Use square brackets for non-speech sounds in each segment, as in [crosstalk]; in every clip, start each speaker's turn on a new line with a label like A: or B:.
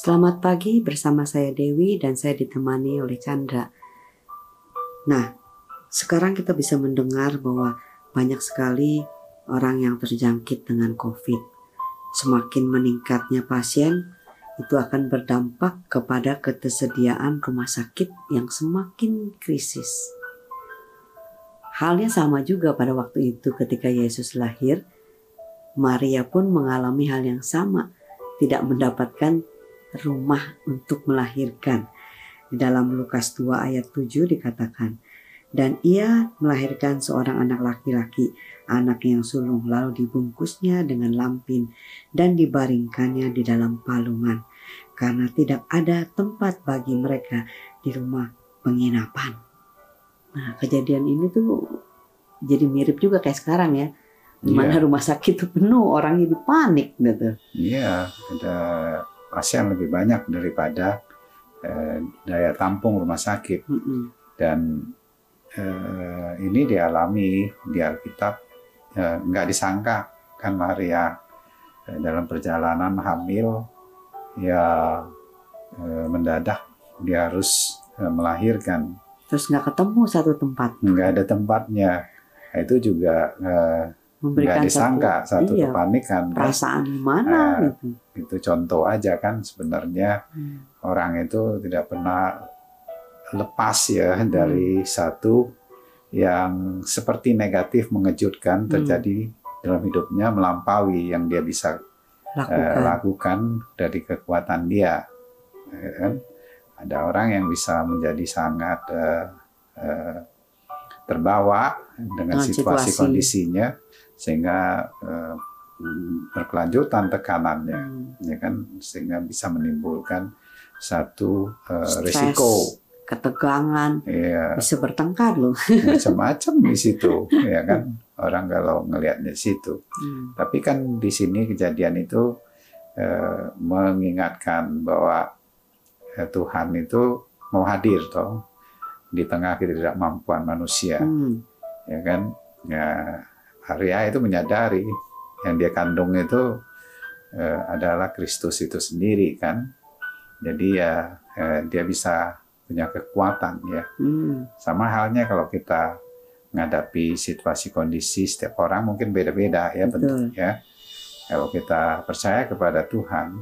A: Selamat pagi bersama saya Dewi dan saya ditemani oleh Chandra. Nah, sekarang kita bisa mendengar bahwa banyak sekali orang yang terjangkit dengan COVID. Semakin meningkatnya pasien, itu akan berdampak kepada ketersediaan rumah sakit yang semakin krisis. Halnya sama juga pada waktu itu ketika Yesus lahir, Maria pun mengalami hal yang sama, tidak mendapatkan rumah untuk melahirkan. Di dalam Lukas 2 ayat 7 dikatakan, dan ia melahirkan seorang anak laki-laki, anak yang sulung, lalu dibungkusnya dengan lampin dan dibaringkannya di dalam palungan, karena tidak ada tempat bagi mereka di rumah penginapan. Nah, kejadian ini tuh jadi mirip juga kayak sekarang ya. Di mana
B: Iya.
A: rumah sakit itu penuh, orang jadi panik gitu.
B: Iya, ada pasien lebih banyak daripada eh, daya tampung rumah sakit.
A: Mm-mm.
B: dan eh, ini dialami di Alkitab eh, nggak disangka kan Maria eh, dalam perjalanan hamil ya eh, mendadak dia harus eh, melahirkan.
A: Terus nggak ketemu satu tempat,
B: nggak ada tempatnya. Itu juga eh,
A: memberikan
B: nggak disangka satu,
A: iya,
B: kepanikan kan.
A: perasaan gimana
B: Ah,
A: gitu.
B: itu contoh aja kan sebenarnya
A: Hmm.
B: orang itu tidak pernah lepas ya dari satu yang seperti negatif mengejutkan
A: Hmm.
B: terjadi dalam hidupnya melampaui yang dia bisa eh,
A: Lakukan.
B: lakukan dari kekuatan dia Ya kan? ada orang yang bisa menjadi sangat eh, eh, terbawa dengan
A: Dengan
B: situasi
A: situasi.
B: kondisinya sehingga eh, berkelanjutan tekanannya
A: Hmm.
B: ya kan sehingga bisa menimbulkan satu
A: Stres,
B: risiko
A: ketegangan,
B: ya
A: bisa bertengkar loh.
B: macam-macam di situ ya kan [laughs] orang kalau ngelihatnya situ
A: Hmm.
B: tapi kan di sini kejadian itu eh, mengingatkan bahwa eh, Tuhan itu mau hadir toh di tengah ketidakmampuan manusia
A: Hmm.
B: ya kan ya Maria itu menyadari yang dia kandung itu eh, adalah Kristus itu sendiri kan jadi ya eh, dia bisa punya kekuatan ya
A: Hmm.
B: sama halnya kalau kita menghadapi situasi kondisi setiap orang mungkin beda-beda ya
A: Betul.
B: bentuknya kalau kita percaya kepada Tuhan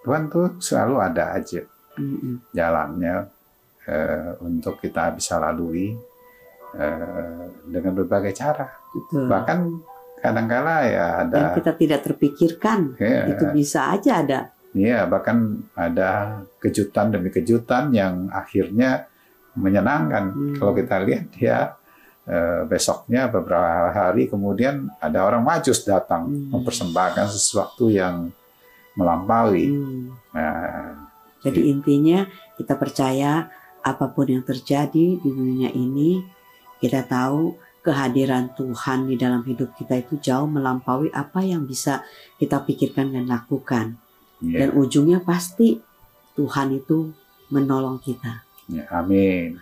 B: Tuhan tuh selalu ada aja
A: Hmm.
B: jalannya eh, untuk kita bisa lalui eh, dengan berbagai cara
A: Betul.
B: bahkan kadangkala ya
A: yang
B: ada
A: kita tidak terpikirkan
B: ya,
A: itu bisa aja ada.
B: ya bahkan ada kejutan demi kejutan yang akhirnya menyenangkan
A: Hmm.
B: kalau kita lihat dia eh, besoknya beberapa hari kemudian ada orang majus datang
A: Hmm.
B: mempersembahkan sesuatu yang melampaui
A: Hmm.
B: nah
A: Jadi intinya kita percaya apa pun yang terjadi di dunia ini, kita tahu kehadiran Tuhan di dalam hidup kita itu jauh melampaui apa yang bisa kita pikirkan dan lakukan.
B: ya,
A: Dan ujungnya pasti Tuhan itu menolong kita.
B: ya, amin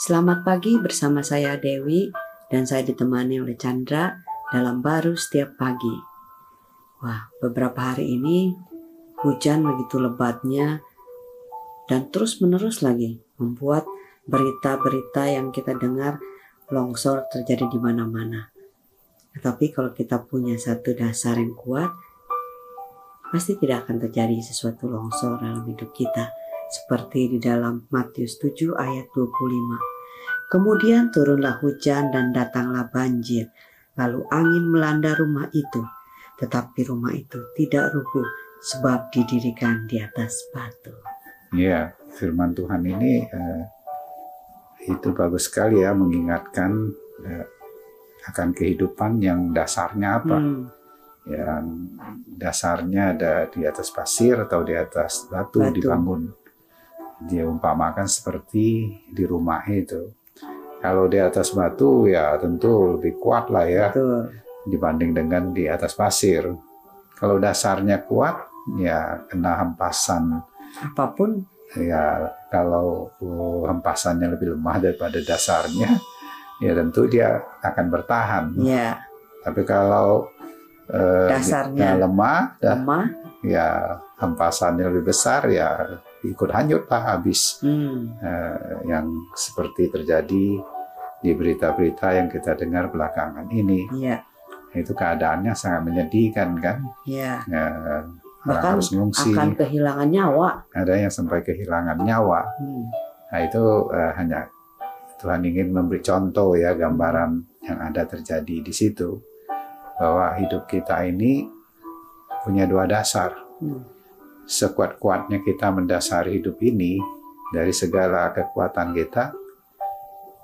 A: Selamat pagi bersama saya Dewi dan saya ditemani oleh Chandra dalam baru setiap pagi. Wah, beberapa hari ini hujan begitu lebatnya dan terus-menerus lagi membuat berita-berita yang kita dengar longsor terjadi di mana-mana. Tetapi kalau kita punya satu dasar yang kuat, pasti tidak akan terjadi sesuatu longsor dalam hidup kita seperti di dalam Matius 7 ayat 25. Kemudian turunlah hujan dan datanglah banjir, lalu angin melanda rumah itu, tetapi rumah itu tidak rubuh sebab didirikan di atas batu.
B: Ya, firman Tuhan ini eh, itu bagus sekali ya mengingatkan eh, akan kehidupan yang dasarnya apa.
A: Hmm,
B: Yang dasarnya ada di atas pasir atau di atas batu,
A: Batu.
B: dibangun. Dia umpamakan seperti di rumah itu. Kalau di atas batu ya tentu lebih kuat lah ya
A: betul.
B: Dibanding dengan di atas pasir. Kalau dasarnya kuat ya kena hempasan
A: Apa pun
B: ya kalau uh, hempasannya lebih lemah daripada dasarnya ya tentu dia akan bertahan
A: ya
B: tapi kalau eh,
A: Dasarnya.
B: ya, lemah dan
A: lemah.
B: ya hempasannya lebih besar ya ikut hanyut lah habis
A: Hmm.
B: Eh, yang seperti terjadi di berita-berita yang kita dengar belakangan ini
A: Iya,
B: itu keadaannya sangat menyedihkan kan
A: iya.
B: Eh, orang
A: Bahkan
B: harus mengungsi
A: Akan kehilangan nyawa.
B: ada yang sampai kehilangan nyawa
A: Hmm.
B: nah itu eh, hanya Tuhan ingin memberi contoh ya gambaran yang ada terjadi di situ bahwa hidup kita ini punya dua dasar
A: Hmm.
B: sekuat-kuatnya kita mendasari hidup ini dari segala kekuatan kita,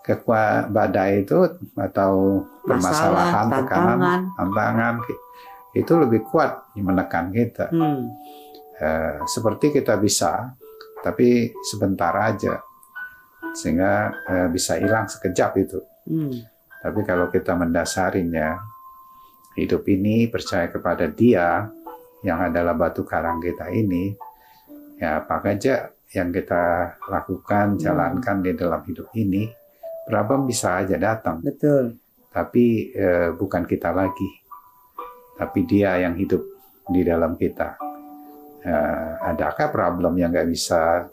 B: kekuat badai itu atau permasalahan,
A: Masalah,
B: tekanan,
A: tantangan.
B: itu lebih kuat menekan kita.
A: Hmm.
B: Eh, seperti kita bisa, tapi sebentar aja, sehingga eh, bisa hilang sekejap itu.
A: Hmm.
B: Tapi kalau kita mendasarinya, hidup ini percaya kepada Dia yang adalah batu karang kita ini, ya apa saja yang kita lakukan,
A: Hmm.
B: jalankan di dalam hidup ini, problem bisa aja datang.
A: Betul.
B: Tapi eh, bukan kita lagi, tapi Dia yang hidup di dalam kita. Eh, adakah problem yang nggak bisa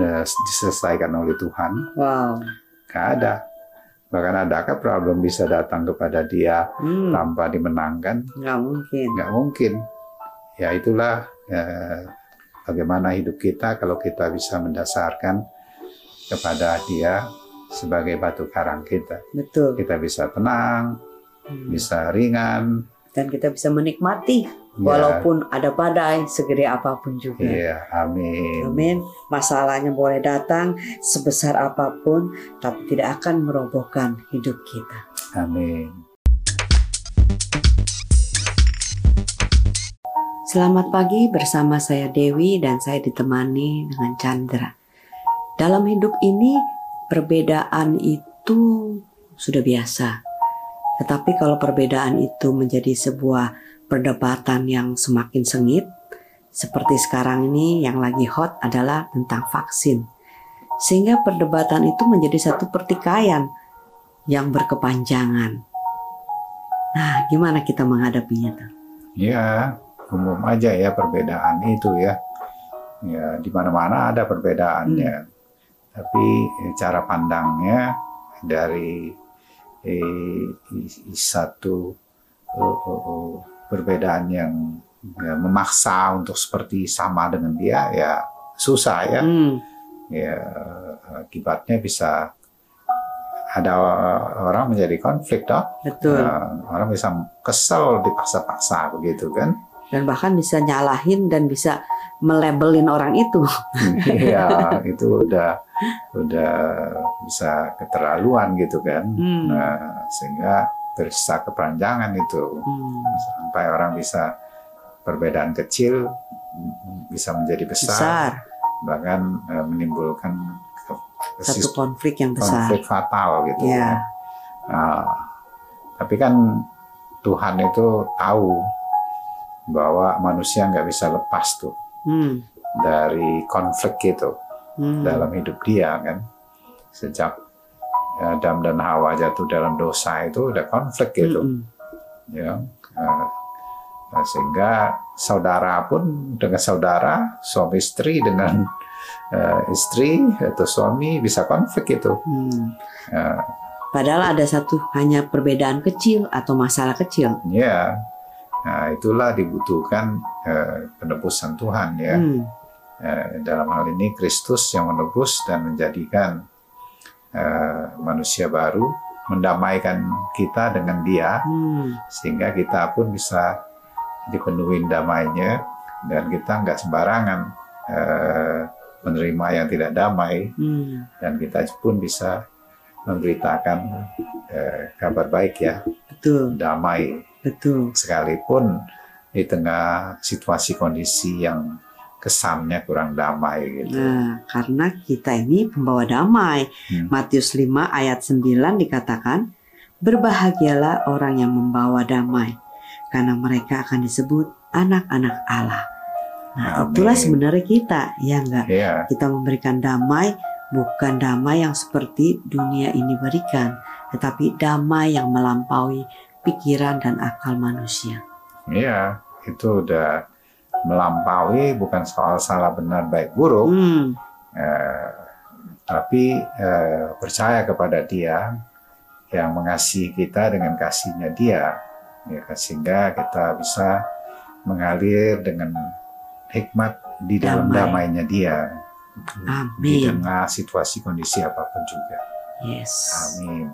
B: eh, diselesaikan oleh Tuhan?
A: Wow.
B: Nggak ada. Bahkan adakah problem bisa datang kepada dia
A: Hmm.
B: tanpa dimenangkan?
A: Nggak mungkin.
B: Nggak mungkin. Ya itulah eh, bagaimana hidup kita kalau kita bisa mendasarkan kepada dia sebagai batu karang kita.
A: Betul.
B: Kita bisa tenang,
A: Hmm.
B: bisa ringan.
A: Dan kita bisa menikmati
B: ya,
A: walaupun ada badai segede apa pun juga.
B: Iya, amin.
A: Amin. Masalahnya boleh datang sebesar apa pun, tapi tidak akan merobohkan hidup kita.
B: Amin.
A: Selamat pagi bersama saya Dewi dan saya ditemani dengan Chandra. Dalam hidup ini perbedaan itu sudah biasa. Tetapi kalau perbedaan itu menjadi sebuah perdebatan yang semakin sengit, seperti sekarang ini yang lagi hot adalah tentang vaksin. Sehingga perdebatan itu menjadi satu pertikaian yang berkepanjangan. Nah, gimana kita menghadapinya? tuh?
B: Ya, umum aja ya perbedaan itu ya. Ya, di mana-mana ada perbedaannya. Tapi eh, cara pandangnya dari eh, satu eh, eh, eh, perbedaan yang ya, memaksa untuk seperti sama dengan dia ya susah ya.
A: Hmm,
B: Ya akibatnya bisa ada orang menjadi konflik toh.
A: betul.
B: Nah, orang bisa kesel dipaksa-paksa begitu kan.
A: dan bahkan bisa nyalahin dan bisa melabelin orang itu. [laughs]
B: Iya, itu udah udah bisa keterlaluan gitu kan.
A: Hmm.
B: Nah, sehingga bisa kepanjangan itu
A: Hmm,
B: sampai orang bisa perbedaan kecil bisa menjadi besar,
A: besar,
B: bahkan eh, menimbulkan
A: satu konflik yang besar.
B: konflik fatal gitu.
A: Ya,
B: Nah, tapi kan Tuhan itu tahu bahwa manusia nggak bisa lepas tuh
A: hmm,
B: dari konflik itu
A: hmm,
B: dalam hidup dia kan? Sejak Adam dan Hawa jatuh dalam dosa itu udah konflik gitu
A: hmm,
B: ya nah, sehingga saudara pun dengan saudara suami istri dengan eh, istri atau suami bisa konflik itu.
A: Hmm.
B: Eh,
A: Padahal ada satu hanya perbedaan kecil atau masalah kecil.
B: ya nah itulah dibutuhkan eh, penebusan Tuhan ya.
A: Hmm,
B: Eh, dalam hal ini Kristus yang menebus dan menjadikan eh, manusia baru, mendamaikan kita dengan Dia,
A: hmm,
B: sehingga kita pun bisa dipenuhi damainya dan kita nggak sembarangan eh, menerima yang tidak damai.
A: Hmm,
B: dan kita pun bisa memberitakan eh, kabar baik ya,
A: betul,
B: damai
A: betul.
B: sekalipun di tengah situasi kondisi yang kesannya kurang damai gitu.
A: Nah, karena kita ini pembawa damai.
B: Hmm.
A: Matius 5 ayat 9 dikatakan, Berbahagialah orang yang membawa damai, karena mereka akan disebut anak-anak Allah. Nah,
B: Amin.
A: itulah sebenarnya kita, ya enggak?
B: Iya,
A: Kita memberikan damai, bukan damai yang seperti dunia ini berikan, tetapi damai yang melampaui pikiran dan akal manusia.
B: Iya, itu udah melampaui bukan soal salah benar baik buruk,
A: Hmm.
B: eh, tapi eh, percaya kepada Dia yang mengasihi kita dengan kasihnya Dia, ya, sehingga kita bisa mengalir dengan hikmat di dalam
A: Damai.
B: damainya Dia di
A: Amin.
B: tengah situasi kondisi apa pun juga.
A: Yes.
B: Amin.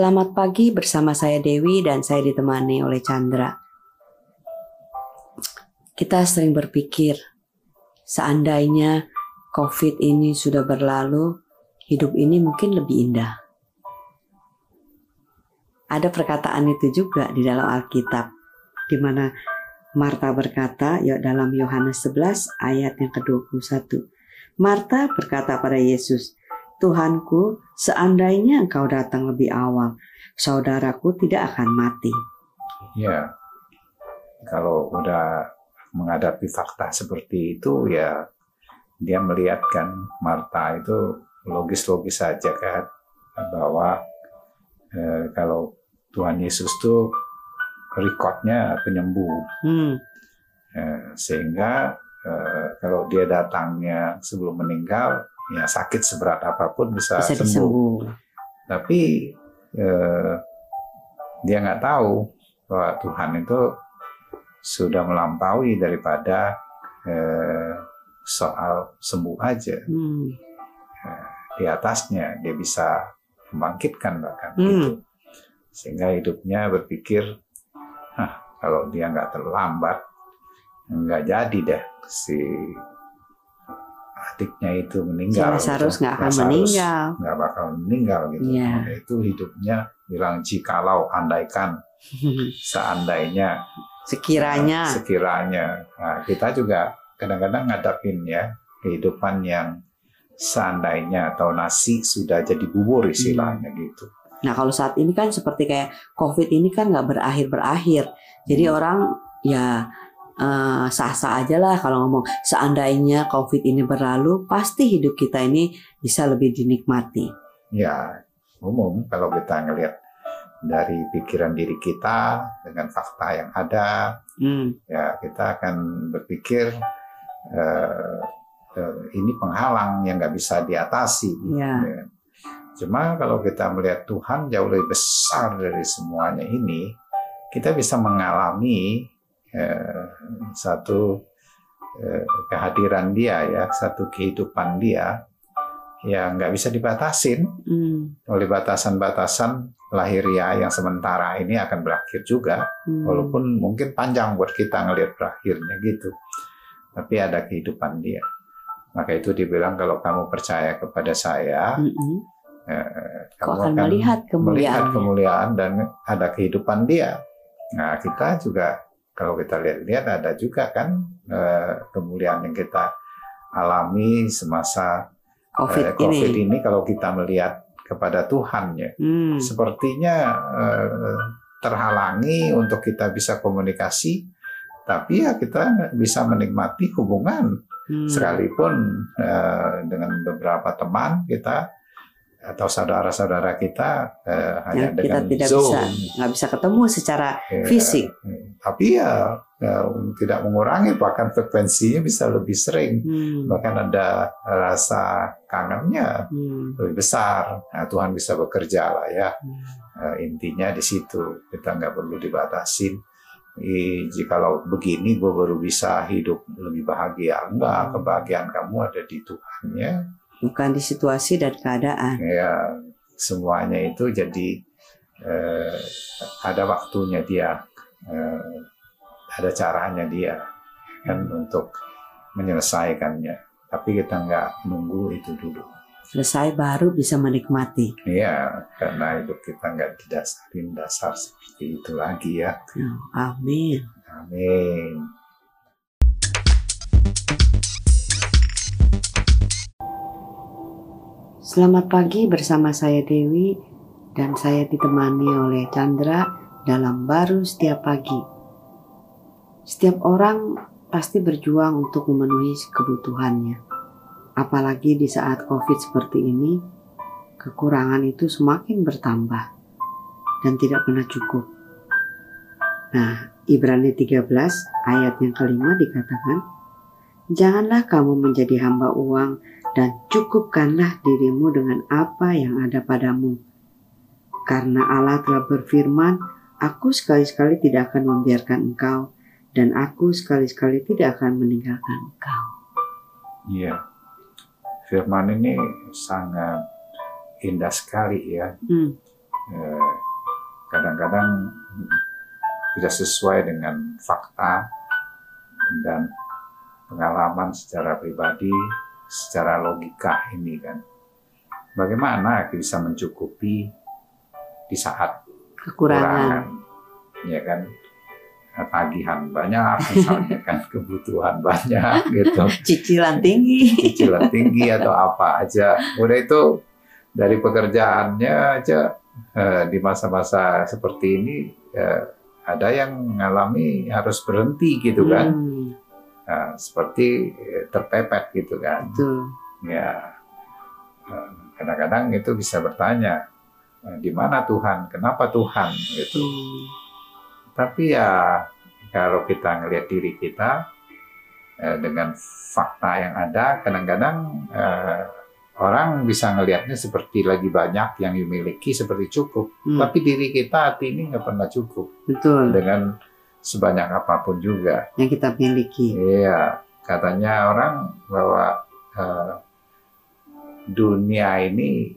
A: Selamat pagi bersama saya Dewi dan saya ditemani oleh Chandra. Kita sering berpikir, seandainya COVID ini sudah berlalu, hidup ini mungkin lebih indah. Ada perkataan itu juga di dalam Alkitab, di mana Marta berkata ya dalam Yohanes 11 ayat yang ke-21. Marta berkata pada Yesus, Tuhanku, seandainya engkau datang lebih awal, saudaraku tidak akan mati.
B: Ya, kalau udah menghadapi fakta seperti itu ya dia melihat kan Marta itu logis-logis saja kan bahwa eh, kalau Tuhan Yesus tuh rekodnya penyembuh
A: Hmm,
B: Eh, sehingga eh, kalau dia datangnya sebelum meninggal ya sakit seberat apa pun bisa,
A: bisa
B: sembuh
A: disembuh.
B: tapi eh, dia nggak tahu bahwa Tuhan itu sudah melampaui daripada eh, soal sembuh aja
A: Hmm,
B: di atasnya dia bisa membangkitkan bahkan
A: Hmm.
B: gitu sehingga hidupnya berpikir Hah, kalau dia nggak terlambat nggak jadi deh si adiknya itu meninggal
A: Lazarus
B: gitu.
A: nggak akan
B: Lazarus
A: meninggal.
B: nggak bakal meninggal gitu.
A: Iya.
B: Itu hidupnya bilang jikalau andaikan [laughs] seandainya
A: Sekiranya.
B: nah, sekiranya. Nah, kita juga kadang-kadang ngadapin ya kehidupan yang seandainya atau nasi sudah jadi bubur istilahnya gitu.
A: Nah kalau saat ini kan seperti kayak COVID ini kan nggak berakhir-berakhir. Jadi
B: Hmm.
A: orang ya eh, sah-sah aja lah kalau ngomong seandainya COVID ini berlalu pasti hidup kita ini bisa lebih dinikmati.
B: Ya umum kalau kita ngelihat dari pikiran diri kita dengan fakta yang ada
A: Hmm,
B: ya kita akan berpikir eh, eh, ini penghalang yang nggak bisa diatasi.
A: Ya.
B: Ya. Cuma kalau kita melihat Tuhan jauh lebih besar dari semuanya ini, kita bisa mengalami eh, satu eh, kehadiran Dia ya, satu kehidupan Dia yang nggak bisa dibatasin
A: hmm,
B: oleh batasan-batasan lahiriah yang sementara ini akan berakhir juga
A: hmm.
B: walaupun mungkin panjang buat kita ngelihat berakhirnya gitu tapi ada kehidupan dia maka itu dibilang kalau kamu percaya kepada saya
A: Mm-mm.
B: eh,
A: Kau akan melihat
B: melihat
A: kemuliaannya.
B: kemuliaan dan ada kehidupan dia nah kita juga kalau kita lihat-lihat ada juga kan eh, kemuliaan yang kita alami semasa
A: COVID,
B: eh, COVID
A: ini.
B: ini kalau kita melihat kepada Tuhan ya
A: Hmm,
B: sepertinya eh, terhalangi untuk kita bisa komunikasi, tapi ya kita bisa menikmati hubungan
A: hmm.
B: sekalipun eh, dengan beberapa teman kita atau saudara-saudara kita eh, hanya
A: Yang kita
B: dengan
A: tidak
B: Zoom.
A: bisa nggak bisa ketemu secara
B: Ya,
A: fisik.
B: Tapi ya, ya tidak mengurangi bahkan frekuensinya bisa lebih sering.
A: Hmm,
B: Bahkan ada rasa kangennya
A: hmm,
B: lebih besar. Nah, Tuhan bisa bekerja lah ya.
A: hmm.
B: Eh, intinya di situ kita nggak perlu dibatasin. Eh, jikalau begini gue baru bisa hidup lebih bahagia. Enggak, kebahagiaan kamu ada di Tuhan ya.
A: Bukan di situasi dan keadaan.
B: Ya, semuanya itu jadi eh, ada waktunya dia, eh, ada caranya dia kan untuk menyelesaikannya. Tapi kita nggak nunggu itu dulu.
A: Selesai baru bisa menikmati.
B: Iya, karena hidup kita nggak didasarin dasar seperti itu lagi ya.
A: Oh, amin.
B: Amin.
A: Selamat pagi bersama saya Dewi dan saya ditemani oleh Chandra dalam baru setiap pagi. Setiap orang pasti berjuang untuk memenuhi kebutuhannya. Apalagi di saat COVID seperti ini, kekurangan itu semakin bertambah. dan tidak pernah cukup. Nah, Ibrani 13 ayat yang kelima dikatakan, Janganlah kamu menjadi hamba uang dan cukupkanlah dirimu dengan apa yang ada padamu. Karena Allah telah berfirman, Aku sekali-sekali tidak akan membiarkan engkau dan aku sekali-sekali tidak akan meninggalkan engkau.
B: Iya. Firman ini sangat indah sekali ya.
A: Hmm.
B: Eh, Kadang-kadang tidak sesuai dengan fakta dan pengalaman secara pribadi, secara logika ini kan. Bagaimana bisa mencukupi di saat
A: Kekurangan.
B: ya kan tagihan banyak [laughs] misalnya kan kebutuhan banyak gitu [laughs]
A: Cicilan tinggi.
B: cicilan tinggi atau apa aja udah itu dari pekerjaannya aja eh, di masa-masa seperti ini eh, ada yang mengalami harus berhenti gitu kan
A: Hmm,
B: Nah, seperti eh, terpepet gitu kan.
A: Betul.
B: ya eh, kadang-kadang itu bisa bertanya eh, di mana Tuhan? Kenapa Tuhan? Gitu.
A: Hmm,
B: tapi ya kalau kita ngelihat diri kita eh, dengan fakta yang ada kadang-kadang eh, orang bisa ngelihatnya seperti lagi banyak yang dimiliki seperti cukup.
A: Hmm,
B: tapi diri kita hati ini nggak pernah cukup.
A: Betul.
B: dengan sebanyak apa pun juga
A: Yang kita miliki.
B: Iya, katanya orang bahwa eh, dunia ini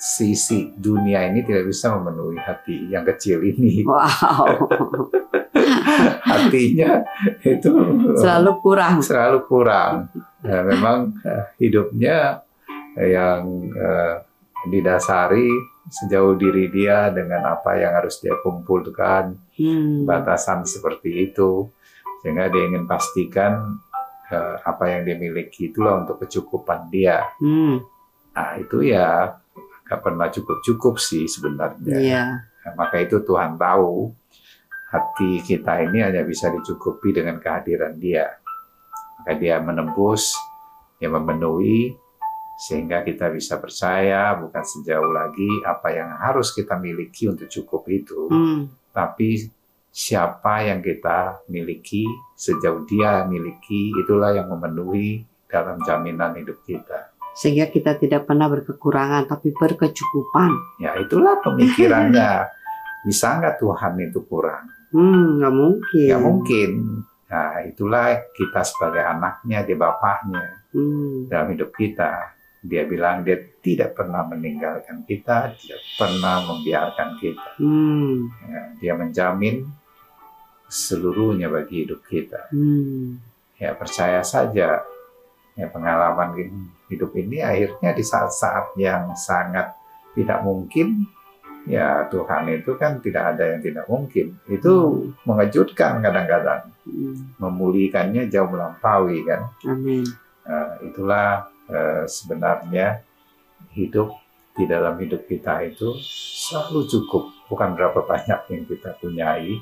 B: sisi dunia ini tidak bisa memenuhi hati yang kecil ini.
A: Wow, [laughs]
B: Hatinya itu
A: selalu kurang.
B: selalu kurang. Nah, memang eh, hidupnya yang eh, didasari sejauh diri dia dengan apa yang harus dia kumpulkan,
A: Hmm,
B: batasan seperti itu. Sehingga dia ingin pastikan eh, apa yang dia miliki itulah untuk kecukupan dia.
A: Hmm,
B: nah itu ya nggak pernah cukup cukup sih sebenarnya.
A: Iya.
B: Nah, maka itu Tuhan tahu hati kita ini hanya bisa dicukupi dengan kehadiran dia. Maka dia menembus dia memenuhi sehingga kita bisa percaya bukan sejauh lagi apa yang harus kita miliki untuk cukup itu
A: Hmm,
B: tapi siapa yang kita miliki sejauh dia miliki itulah yang memenuhi dalam jaminan hidup kita.
A: sehingga kita tidak pernah berkekurangan, tapi berkecukupan.
B: Ya itulah pemikirannya. [laughs] Bisa nggak Tuhan itu kurang?
A: Hmm, nggak mungkin.
B: Ya mungkin. Nah itulah kita sebagai anaknya, dia bapaknya
A: Hmm,
B: dalam hidup kita. Dia bilang dia tidak pernah meninggalkan kita, tidak pernah membiarkan kita.
A: hmm,
B: Ya, dia menjamin seluruhnya bagi hidup kita.
A: hmm.
B: ya percaya saja ya pengalaman hidup ini akhirnya di saat-saat yang sangat tidak mungkin ya Tuhan itu kan tidak ada yang tidak mungkin itu mengejutkan kadang-kadang
A: Hmm,
B: memulihkannya jauh melampaui kan
A: Amin.
B: Nah, itulah eh, sebenarnya hidup di dalam hidup kita itu selalu cukup. Bukan berapa banyak yang kita punyai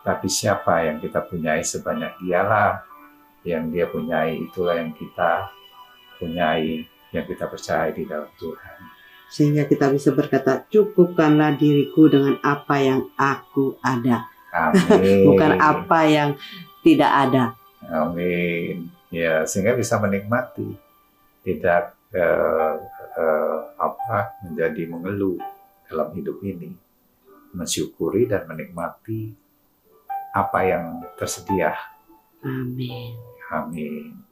B: tapi siapa yang kita punyai sebanyak dialah yang dia punyai. Itulah yang kita punyai yang kita percaya di dalam Tuhan.
A: Sehingga kita bisa berkata, cukupkanlah diriku dengan apa yang aku ada.
B: amin. [laughs]
A: Bukan apa yang tidak ada.
B: amin. Ya sehingga bisa menikmati tidak eh, eh, apa menjadi mengeluh dalam hidup ini. Mensyukuri dan menikmati apa yang tersedia.
A: Amin.
B: amin